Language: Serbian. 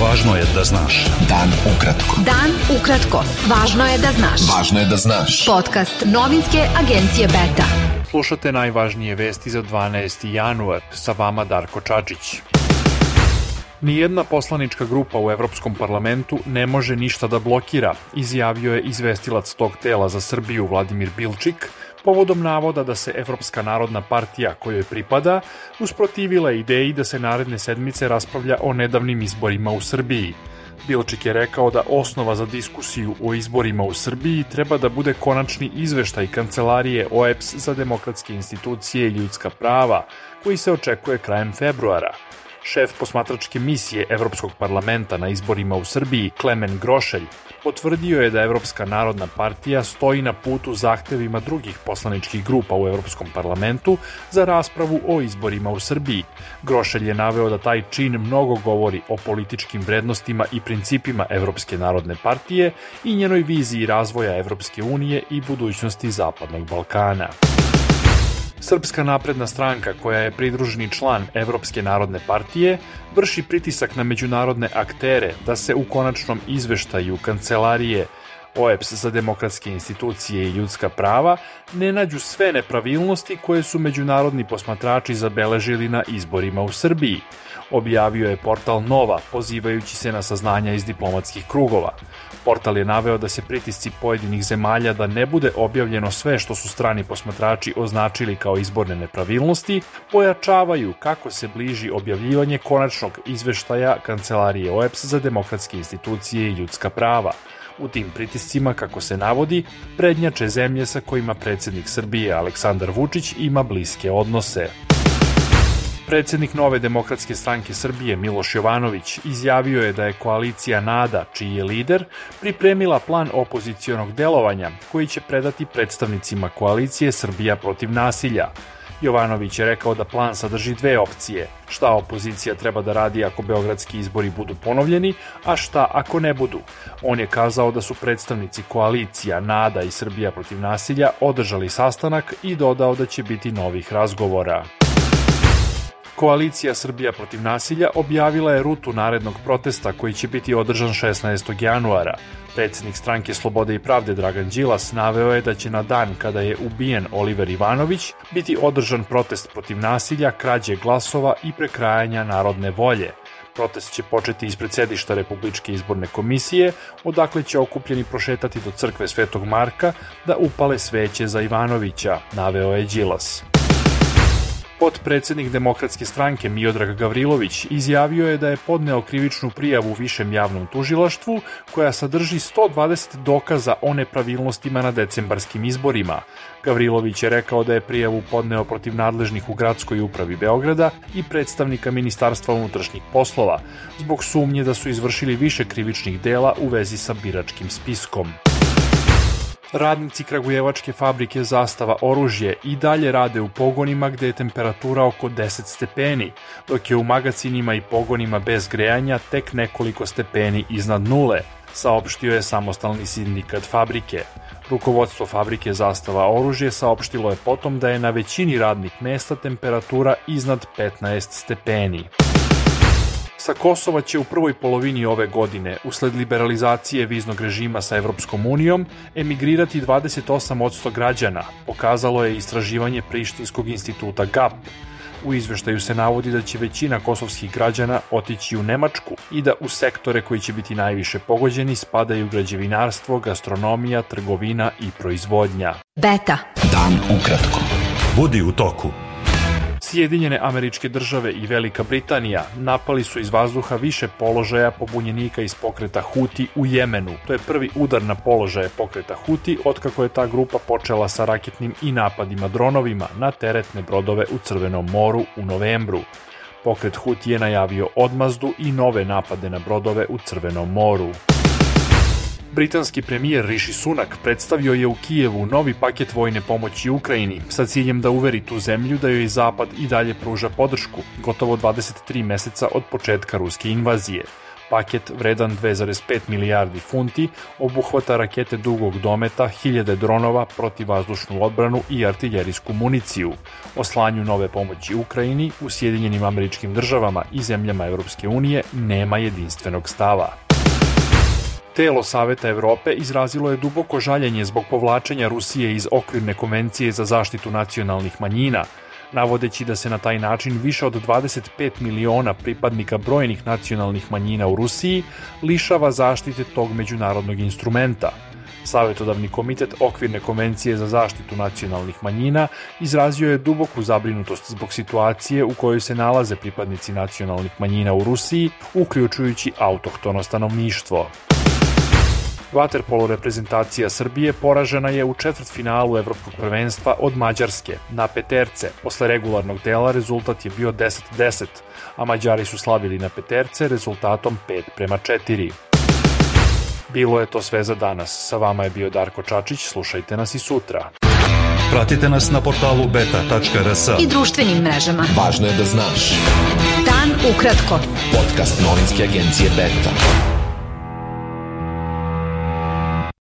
Važno je da znaš. Dan ukratko. Dan ukratko. Važno je da znaš. Važno je da znaš. Podcast novinske agencije Beta. Slušate najvažnije vesti za 12. januar. Sa vama Darko Čačić. Nijedna poslanička grupa u Evropskom parlamentu ne može ništa da blokira, izjavio je izvestilac tog tela za Srbiju Vladimir Bilčik, povodom navoda da se Evropska narodna partija kojoj pripada usprotivila ideji da se naredne sedmice raspravlja o nedavnim izborima u Srbiji. Bilčik je rekao da osnova za diskusiju o izborima u Srbiji treba da bude konačni izveštaj kancelarije OEPS za demokratske institucije i ljudska prava, koji se očekuje krajem februara – Šef posmatračke misije Evropskog parlamenta na izborima u Srbiji, Klemen Grošelj, potvrdio je da Evropska narodna partija stoji na putu zahtevima drugih poslaničkih grupa u Evropskom parlamentu za raspravu o izborima u Srbiji. Grošelj je naveo da taj čin mnogo govori o političkim vrednostima i principima Evropske narodne partije i njenoj viziji razvoja Evropske unije i budućnosti Zapadnog Balkana. Srpska napredna stranka, koja je pridruženi član Evropske narodne partije, vrši pritisak na međunarodne aktere da se u konačnom izveštaju kancelarije OEPS za demokratske institucije i ljudska prava ne nađu sve nepravilnosti koje su međunarodni posmatrači zabeležili na izborima u Srbiji, objavio je portal Nova pozivajući se na saznanja iz diplomatskih krugova. Portal je naveo da se pritisci pojedinih zemalja da ne bude objavljeno sve što su strani posmatrači označili kao izborne nepravilnosti, pojačavaju kako se bliži objavljivanje konačnog izveštaja Kancelarije OEPS za demokratske institucije i ljudska prava. U tim pritiscima, kako se navodi, prednjače zemlje sa kojima predsednik Srbije Aleksandar Vučić ima bliske odnose. Predsednik Nove demokratske stranke Srbije Miloš Jovanović izjavio je da je koalicija NADA, čiji je lider, pripremila plan opozicionog delovanja koji će predati predstavnicima koalicije Srbija protiv nasilja. Jovanović je rekao da plan sadrži dve opcije, šta opozicija treba da radi ako beogradski izbori budu ponovljeni, a šta ako ne budu. On je kazao da su predstavnici koalicija NADA i Srbija protiv nasilja održali sastanak i dodao da će biti novih razgovora. Koalicija Srbija protiv nasilja objavila je rutu narednog protesta koji će biti održan 16. januara. Predsednik stranke Slobode i pravde Dragan Đilas naveo je da će na dan kada je ubijen Oliver Ivanović biti održan protest protiv nasilja, krađe glasova i prekrajanja narodne volje. Protest će početi ispred sedišta Republičke izborne komisije, odakle će okupljeni prošetati do crkve Svetog Marka da upale sveće za Ivanovića, naveo je Đilas. Podpredsednik Demokratske stranke Miodrag Gavrilović izjavio je da je podneo krivičnu prijavu višem javnom tužilaštvu koja sadrži 120 dokaza o nepravilnostima na decembarskim izborima. Gavrilović je rekao da je prijavu podneo protiv nadležnih u gradskoj upravi Beograda i predstavnika Ministarstva unutrašnjih poslova, zbog sumnje da su izvršili više krivičnih dela u vezi sa biračkim spiskom. Radnici Kragujevačke fabrike Zastava oružje i dalje rade u pogonima gde je temperatura oko 10 stepeni, dok je u magacinima i pogonima bez grejanja tek nekoliko stepeni iznad nule, saopštio je samostalni sindikat fabrike. Rukovodstvo fabrike Zastava oružje saopštilo je potom da je na većini radnih mesta temperatura iznad 15 stepeni. Sa Kosova će u prvoj polovini ove godine, usled liberalizacije viznog režima sa Evropskom unijom, emigrirati 28% građana, pokazalo je istraživanje Prištinskog instituta GAP. U izveštaju se navodi da će većina kosovskih građana otići u Nemačku i da u sektore koji će biti najviše pogođeni spadaju građevinarstvo, gastronomija, trgovina i proizvodnja. Beta. Dan ukratko. Budi u toku. Sjedinjene američke države i Velika Britanija napali su iz vazduha više položaja pobunjenika iz pokreta Huti u Jemenu. To je prvi udar na položaje pokreta Huti otkako je ta grupa počela sa raketnim i napadima dronovima na teretne brodove u Crvenom moru u novembru. Pokret Huti je najavio odmazdu i nove napade na brodove u Crvenom moru. Britanski premijer Rishi Sunak predstavio je u Kijevu novi paket vojne pomoći Ukrajini sa ciljem da uveri tu zemlju da joj Zapad i dalje pruža podršku, gotovo 23 meseca od početka ruske invazije. Paket vredan 2,5 milijardi funti obuhvata rakete dugog dometa, hiljade dronova, protivazdušnu odbranu i artiljerijsku municiju. O slanju nove pomoći Ukrajini u Sjedinjenim američkim državama i zemljama Europske unije nema jedinstvenog stava. Telo Saveta Evrope izrazilo je duboko žaljenje zbog povlačenja Rusije iz okvirne konvencije za zaštitu nacionalnih manjina, navodeći da se na taj način više od 25 miliona pripadnika brojnih nacionalnih manjina u Rusiji lišava zaštite tog međunarodnog instrumenta. Savetodavni komitet Okvirne konvencije za zaštitu nacionalnih manjina izrazio je duboku zabrinutost zbog situacije u kojoj se nalaze pripadnici nacionalnih manjina u Rusiji, uključujući autohtono stanovništvo. Vaterpolo reprezentacija Srbije poražena je u četvrtfinalu Evropskog prvenstva od Mađarske na peterce. Posle regularnog dela rezultat je bio 10-10, a Mađari su slavili na peterce rezultatom 5 prema 4. Bilo je to sve za danas. Sa vama je bio Darko Čačić, slušajte nas i sutra. Pratite nas na portalu beta.rs I društvenim mrežama. Važno je da znaš. Dan ukratko. Podcast novinske agencije Beta.